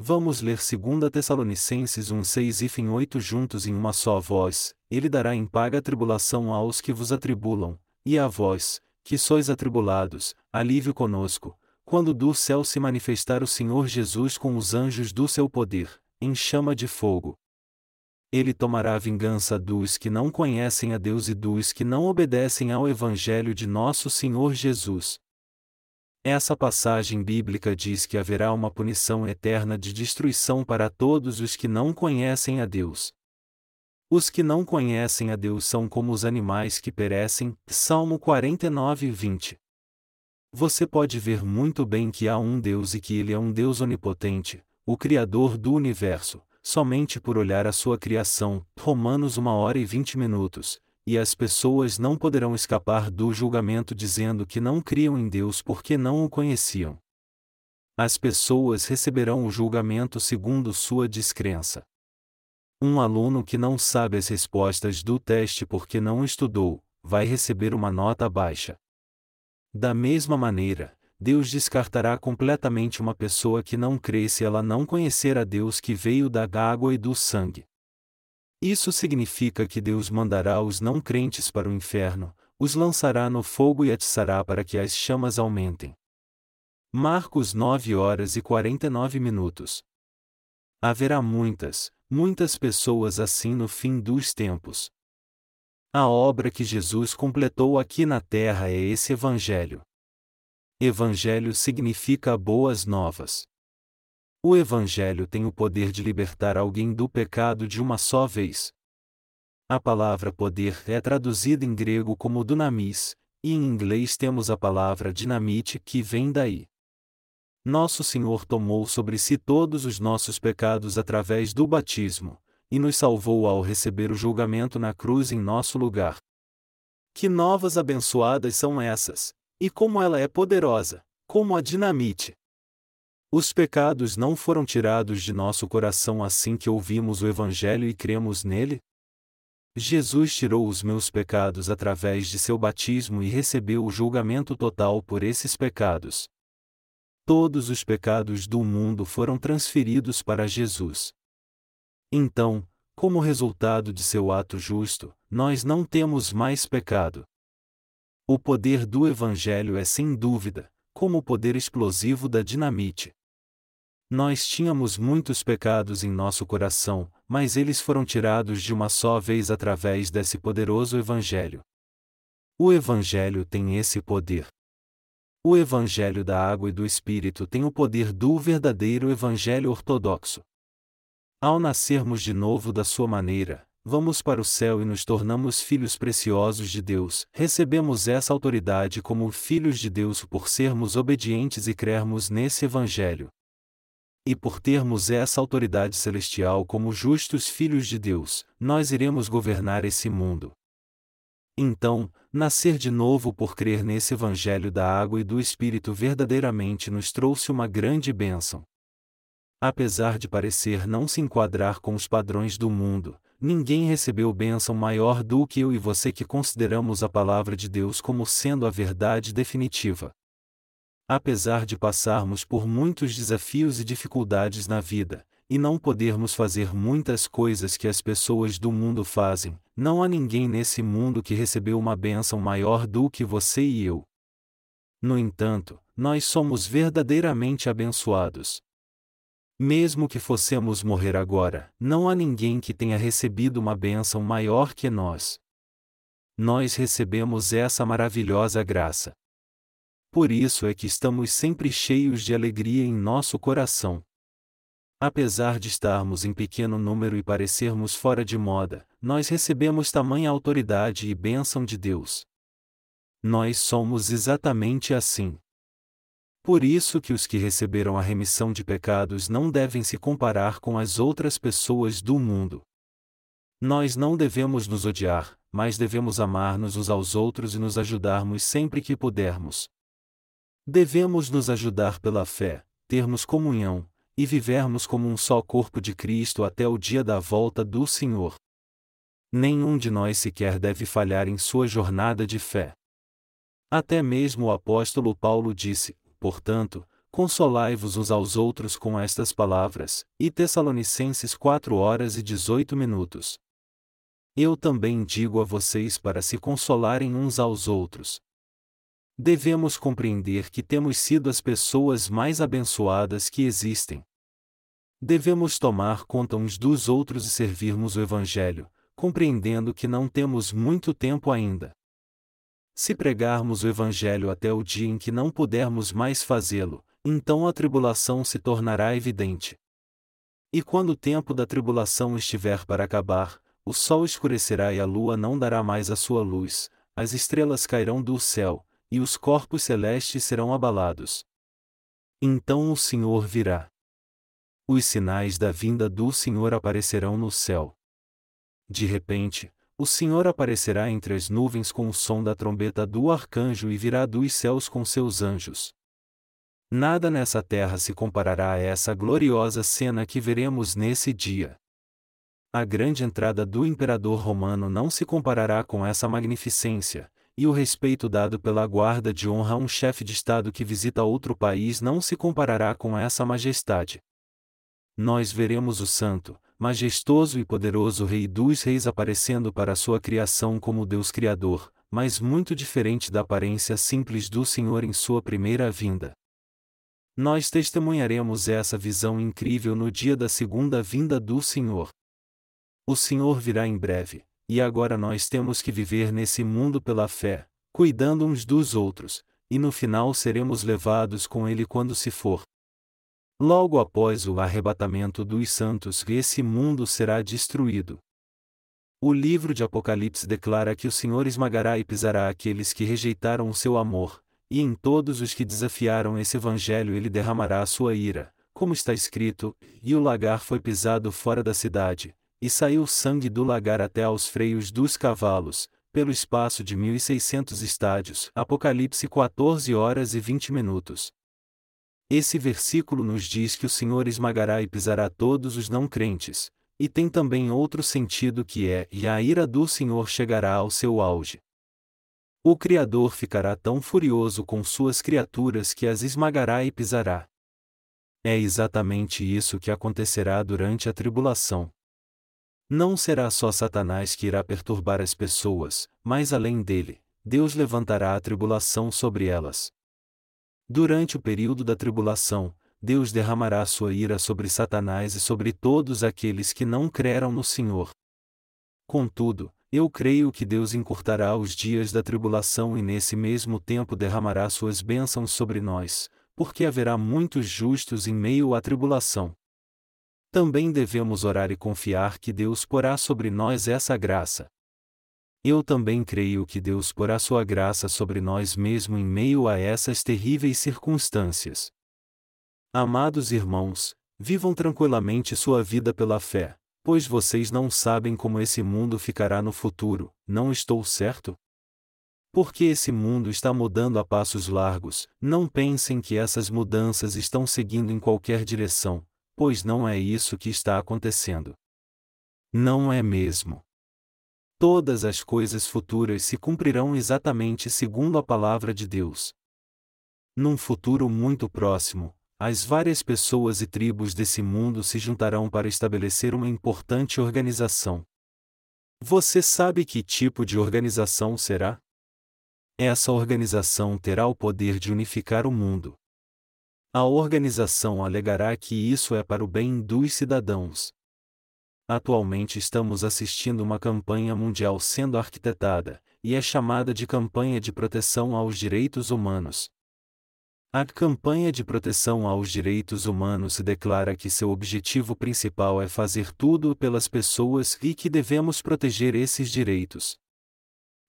Vamos ler 2 Tessalonicenses 1,6 e fim 8 juntos em uma só voz: Ele dará em paga a tribulação aos que vos atribulam, e a vós, que sois atribulados, alívio conosco, quando do céu se manifestar o Senhor Jesus com os anjos do seu poder, em chama de fogo, ele tomará vingança dos que não conhecem a Deus e dos que não obedecem ao Evangelho de nosso Senhor Jesus. Essa passagem bíblica diz que haverá uma punição eterna de destruição para todos os que não conhecem a Deus. Os que não conhecem a Deus são como os animais que perecem. Salmo 49, 20. Você pode ver muito bem que há um Deus e que Ele é um Deus onipotente, o Criador do universo somente por olhar a sua criação, Romanos 1 hora e 20 minutos, e as pessoas não poderão escapar do julgamento dizendo que não criam em Deus porque não o conheciam. As pessoas receberão o julgamento segundo sua descrença. Um aluno que não sabe as respostas do teste porque não estudou, vai receber uma nota baixa. Da mesma maneira, Deus descartará completamente uma pessoa que não crê se ela não conhecer a Deus que veio da água e do sangue. Isso significa que Deus mandará os não crentes para o inferno, os lançará no fogo e atiçará para que as chamas aumentem. Marcos 9 horas e 49 minutos. Haverá muitas, muitas pessoas assim no fim dos tempos. A obra que Jesus completou aqui na terra é esse Evangelho. Evangelho significa boas novas. O Evangelho tem o poder de libertar alguém do pecado de uma só vez. A palavra poder é traduzida em grego como dunamis, e em inglês temos a palavra dinamite que vem daí. Nosso Senhor tomou sobre si todos os nossos pecados através do batismo, e nos salvou ao receber o julgamento na cruz em nosso lugar. Que novas abençoadas são essas! E como ela é poderosa, como a dinamite. Os pecados não foram tirados de nosso coração assim que ouvimos o Evangelho e cremos nele? Jesus tirou os meus pecados através de seu batismo e recebeu o julgamento total por esses pecados. Todos os pecados do mundo foram transferidos para Jesus. Então, como resultado de seu ato justo, nós não temos mais pecado. O poder do Evangelho é sem dúvida, como o poder explosivo da dinamite. Nós tínhamos muitos pecados em nosso coração, mas eles foram tirados de uma só vez através desse poderoso Evangelho. O Evangelho tem esse poder. O Evangelho da água e do Espírito tem o poder do verdadeiro Evangelho ortodoxo. Ao nascermos de novo da sua maneira, vamos para o céu e nos tornamos filhos preciosos de Deus, recebemos essa autoridade como filhos de Deus por sermos obedientes e crermos nesse Evangelho. E por termos essa autoridade celestial como justos filhos de Deus, nós iremos governar esse mundo. Então, nascer de novo por crer nesse Evangelho da água e do Espírito verdadeiramente nos trouxe uma grande bênção. Apesar de parecer não se enquadrar com os padrões do mundo, ninguém recebeu bênção maior do que eu e você que consideramos a palavra de Deus como sendo a verdade definitiva. Apesar de passarmos por muitos desafios e dificuldades na vida, e não podermos fazer muitas coisas que as pessoas do mundo fazem, não há ninguém nesse mundo que recebeu uma bênção maior do que você e eu. No entanto, nós somos verdadeiramente abençoados. Mesmo que fossemos morrer agora, não há ninguém que tenha recebido uma bênção maior que nós. Nós recebemos essa maravilhosa graça. Por isso é que estamos sempre cheios de alegria em nosso coração. Apesar de estarmos em pequeno número e parecermos fora de moda, nós recebemos tamanha autoridade e bênção de Deus. Nós somos exatamente assim. Por isso que os que receberam a remissão de pecados não devem se comparar com as outras pessoas do mundo. Nós não devemos nos odiar, mas devemos amar-nos uns aos outros e nos ajudarmos sempre que pudermos. Devemos nos ajudar pela fé, termos comunhão, e vivermos como um só corpo de Cristo até o dia da volta do Senhor. Nenhum de nós sequer deve falhar em sua jornada de fé. Até mesmo o apóstolo Paulo disse: portanto, consolai-vos uns aos outros com estas palavras, e Tessalonicenses 4 horas e 18 minutos. Eu também digo a vocês para se consolarem uns aos outros. Devemos compreender que temos sido as pessoas mais abençoadas que existem. Devemos tomar conta uns dos outros e servirmos o Evangelho, compreendendo que não temos muito tempo ainda. Se pregarmos o Evangelho até o dia em que não pudermos mais fazê-lo, então a tribulação se tornará evidente. E quando o tempo da tribulação estiver para acabar, o sol escurecerá e a lua não dará mais a sua luz, as estrelas cairão do céu, e os corpos celestes serão abalados. Então o Senhor virá. Os sinais da vinda do Senhor aparecerão no céu. De repente, o Senhor aparecerá entre as nuvens com o som da trombeta do arcanjo e virá dos céus com seus anjos. Nada nessa terra se comparará a essa gloriosa cena que veremos nesse dia. A grande entrada do imperador romano não se comparará com essa magnificência, e o respeito dado pela guarda de honra a um chefe de Estado que visita outro país não se comparará com essa majestade. Nós veremos o santo, majestoso e poderoso Rei dos Reis aparecendo para sua criação como Deus Criador, mas muito diferente da aparência simples do Senhor em sua primeira vinda. Nós testemunharemos essa visão incrível no dia da segunda vinda do Senhor. O Senhor virá em breve, e agora nós temos que viver nesse mundo pela fé, cuidando uns dos outros, e no final seremos levados com Ele quando se for. Logo após o arrebatamento dos santos, esse mundo será destruído. O livro de Apocalipse declara que o Senhor esmagará e pisará aqueles que rejeitaram o seu amor, e em todos os que desafiaram esse evangelho ele derramará a sua ira, como está escrito: E o lagar foi pisado fora da cidade, e saiu sangue do lagar até aos freios dos cavalos, pelo espaço de mil e seiscentos estádios. Apocalipse 14 horas e 20 minutos. Esse versículo nos diz que o Senhor esmagará e pisará todos os não crentes, e tem também outro sentido que é: e a ira do Senhor chegará ao seu auge. O Criador ficará tão furioso com suas criaturas que as esmagará e pisará. É exatamente isso que acontecerá durante a tribulação. Não será só Satanás que irá perturbar as pessoas, mas além dele, Deus levantará a tribulação sobre elas. Durante o período da tribulação, Deus derramará sua ira sobre Satanás e sobre todos aqueles que não creram no Senhor. Contudo, eu creio que Deus encurtará os dias da tribulação e nesse mesmo tempo derramará suas bênçãos sobre nós, porque haverá muitos justos em meio à tribulação. Também devemos orar e confiar que Deus porá sobre nós essa graça. Eu também creio que Deus porá sua graça sobre nós mesmo em meio a essas terríveis circunstâncias. Amados irmãos, vivam tranquilamente sua vida pela fé, pois vocês não sabem como esse mundo ficará no futuro, não estou certo? Porque esse mundo está mudando a passos largos, não pensem que essas mudanças estão seguindo em qualquer direção, pois não é isso que está acontecendo. Não é mesmo todas as coisas futuras se cumprirão exatamente segundo a palavra de Deus. Num futuro muito próximo, as várias pessoas e tribos desse mundo se juntarão para estabelecer uma importante organização. Você sabe que tipo de organização será? Essa organização terá o poder de unificar o mundo. A organização alegará que isso é para o bem dos cidadãos. Atualmente estamos assistindo uma campanha mundial sendo arquitetada, e é chamada de Campanha de Proteção aos Direitos Humanos. A campanha de proteção aos direitos humanos declara que seu objetivo principal é fazer tudo pelas pessoas e que devemos proteger esses direitos.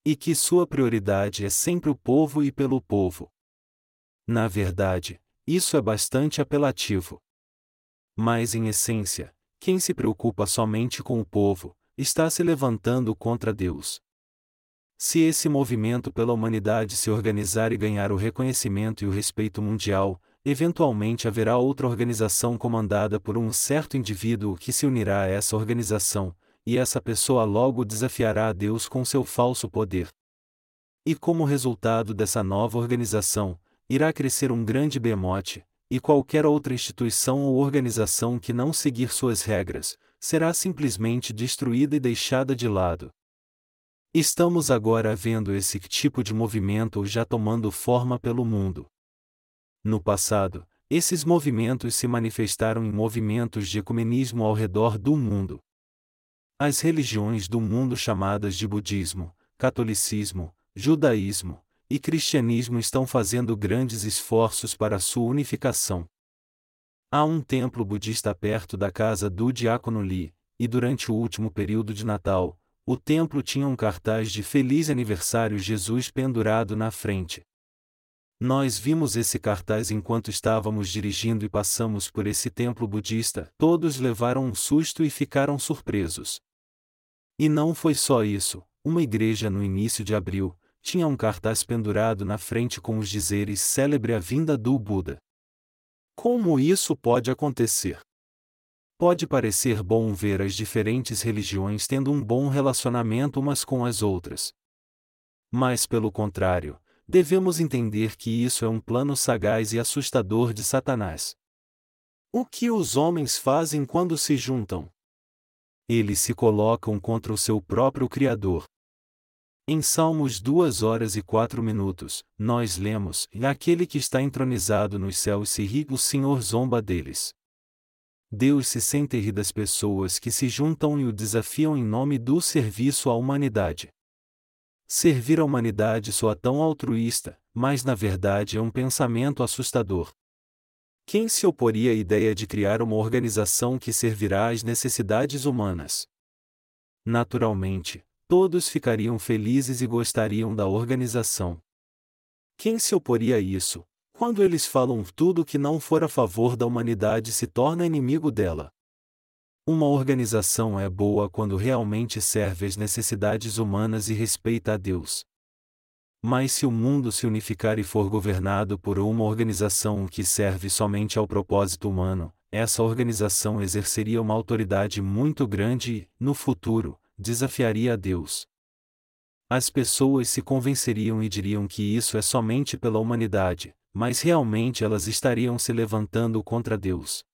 E que sua prioridade é sempre o povo e pelo povo. Na verdade, isso é bastante apelativo. Mas, em essência, quem se preocupa somente com o povo, está se levantando contra Deus. Se esse movimento pela humanidade se organizar e ganhar o reconhecimento e o respeito mundial, eventualmente haverá outra organização comandada por um certo indivíduo que se unirá a essa organização, e essa pessoa logo desafiará a Deus com seu falso poder. E como resultado dessa nova organização, irá crescer um grande bemote, e qualquer outra instituição ou organização que não seguir suas regras, será simplesmente destruída e deixada de lado. Estamos agora vendo esse tipo de movimento já tomando forma pelo mundo. No passado, esses movimentos se manifestaram em movimentos de ecumenismo ao redor do mundo. As religiões do mundo chamadas de budismo, catolicismo, judaísmo e cristianismo estão fazendo grandes esforços para sua unificação. Há um templo budista perto da casa do diácono Li, e durante o último período de Natal, o templo tinha um cartaz de Feliz Aniversário Jesus pendurado na frente. Nós vimos esse cartaz enquanto estávamos dirigindo e passamos por esse templo budista. Todos levaram um susto e ficaram surpresos. E não foi só isso, uma igreja no início de abril, tinha um cartaz pendurado na frente com os dizeres Célebre a vinda do Buda. Como isso pode acontecer? Pode parecer bom ver as diferentes religiões tendo um bom relacionamento umas com as outras. Mas, pelo contrário, devemos entender que isso é um plano sagaz e assustador de Satanás. O que os homens fazem quando se juntam? Eles se colocam contra o seu próprio Criador. Em Salmos 2 horas e 4 minutos, nós lemos: aquele que está entronizado nos céus se ri, o Senhor zomba deles. Deus se sente rir das pessoas que se juntam e o desafiam em nome do serviço à humanidade. Servir a humanidade soa tão altruísta, mas na verdade é um pensamento assustador. Quem se oporia à ideia de criar uma organização que servirá às necessidades humanas? Naturalmente, todos ficariam felizes e gostariam da organização. Quem se oporia a isso, quando eles falam tudo que não for a favor da humanidade se torna inimigo dela. Uma organização é boa quando realmente serve às necessidades humanas e respeita a Deus. Mas se o mundo se unificar e for governado por uma organização que serve somente ao propósito humano, essa organização exerceria uma autoridade muito grande e, no futuro, desafiaria a Deus. As pessoas se convenceriam e diriam que isso é somente pela humanidade, mas realmente elas estariam se levantando contra Deus.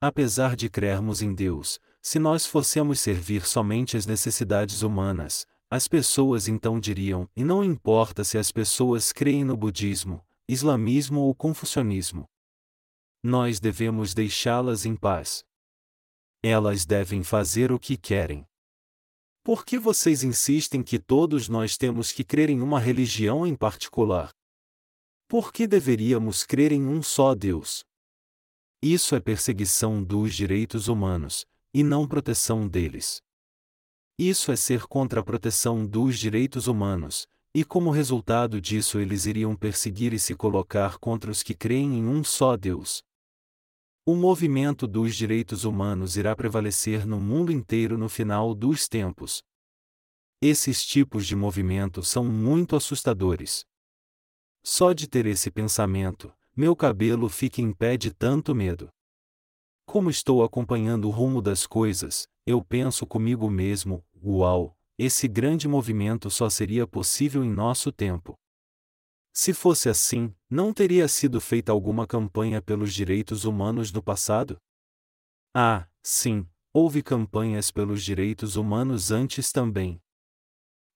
Apesar de crermos em Deus, se nós fossemos servir somente as necessidades humanas, as pessoas então diriam: e não importa se as pessoas creem no budismo, islamismo ou confucionismo. Nós devemos deixá-las em paz. Elas devem fazer o que querem. Por que vocês insistem que todos nós temos que crer em uma religião em particular? Por que deveríamos crer em um só Deus? Isso é perseguição dos direitos humanos, e não proteção deles. Isso é ser contra a proteção dos direitos humanos, e como resultado disso eles iriam perseguir e se colocar contra os que creem em um só Deus. O movimento dos direitos humanos irá prevalecer no mundo inteiro no final dos tempos. Esses tipos de movimento são muito assustadores. Só de ter esse pensamento, meu cabelo fica em pé de tanto medo. Como estou acompanhando o rumo das coisas, eu penso comigo mesmo: uau, esse grande movimento só seria possível em nosso tempo. Se fosse assim, não teria sido feita alguma campanha pelos direitos humanos no passado? Ah, sim, houve campanhas pelos direitos humanos antes também.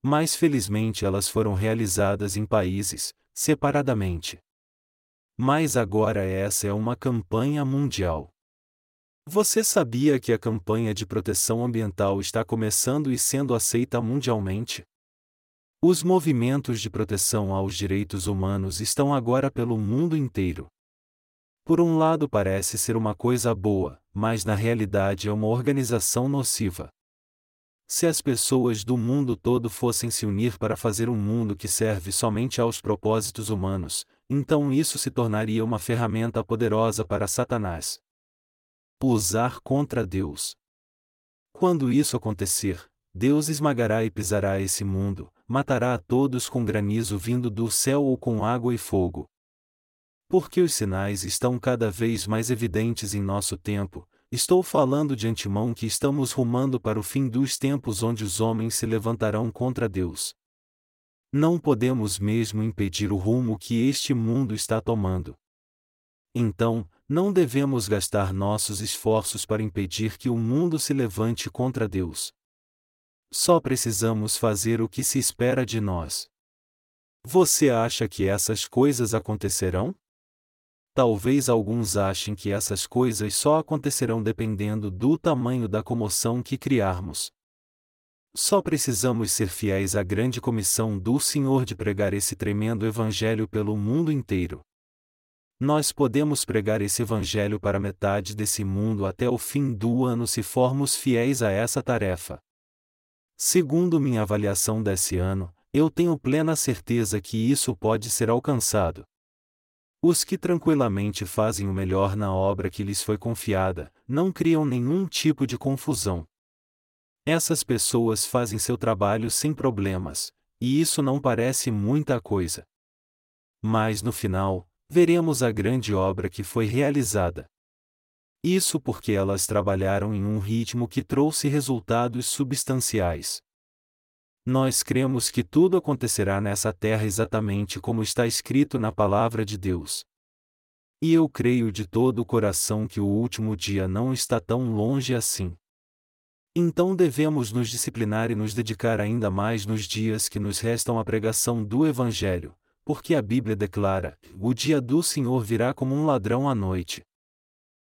Mas felizmente elas foram realizadas em países, separadamente. Mas agora essa é uma campanha mundial. Você sabia que a campanha de proteção ambiental está começando e sendo aceita mundialmente? Os movimentos de proteção aos direitos humanos estão agora pelo mundo inteiro. Por um lado parece ser uma coisa boa, mas na realidade é uma organização nociva. Se as pessoas do mundo todo fossem se unir para fazer um mundo que serve somente aos propósitos humanos, então isso se tornaria uma ferramenta poderosa para Satanás usar contra Deus. Quando isso acontecer, Deus esmagará e pisará esse mundo, matará a todos com granizo vindo do céu ou com água e fogo. Porque os sinais estão cada vez mais evidentes em nosso tempo, Estou falando de antemão que estamos rumando para o fim dos tempos onde os homens se levantarão contra Deus. Não podemos mesmo impedir o rumo que este mundo está tomando. Então, não devemos gastar nossos esforços para impedir que o mundo se levante contra Deus. Só precisamos fazer o que se espera de nós. Você acha que essas coisas acontecerão? Talvez alguns achem que essas coisas só acontecerão dependendo do tamanho da comoção que criarmos. Só precisamos ser fiéis à grande comissão do Senhor de pregar esse tremendo Evangelho pelo mundo inteiro. Nós podemos pregar esse Evangelho para metade desse mundo até o fim do ano se formos fiéis a essa tarefa. Segundo minha avaliação desse ano, eu tenho plena certeza que isso pode ser alcançado. Os que tranquilamente fazem o melhor na obra que lhes foi confiada, não criam nenhum tipo de confusão. Essas pessoas fazem seu trabalho sem problemas, e isso não parece muita coisa. Mas no final, veremos a grande obra que foi realizada. Isso porque elas trabalharam em um ritmo que trouxe resultados substanciais. Nós cremos que tudo acontecerá nessa terra exatamente como está escrito na palavra de Deus. E eu creio de todo o coração que o último dia não está tão longe assim. Então devemos nos disciplinar e nos dedicar ainda mais nos dias que nos restam à pregação do Evangelho, porque a Bíblia declara: o dia do Senhor virá como um ladrão à noite.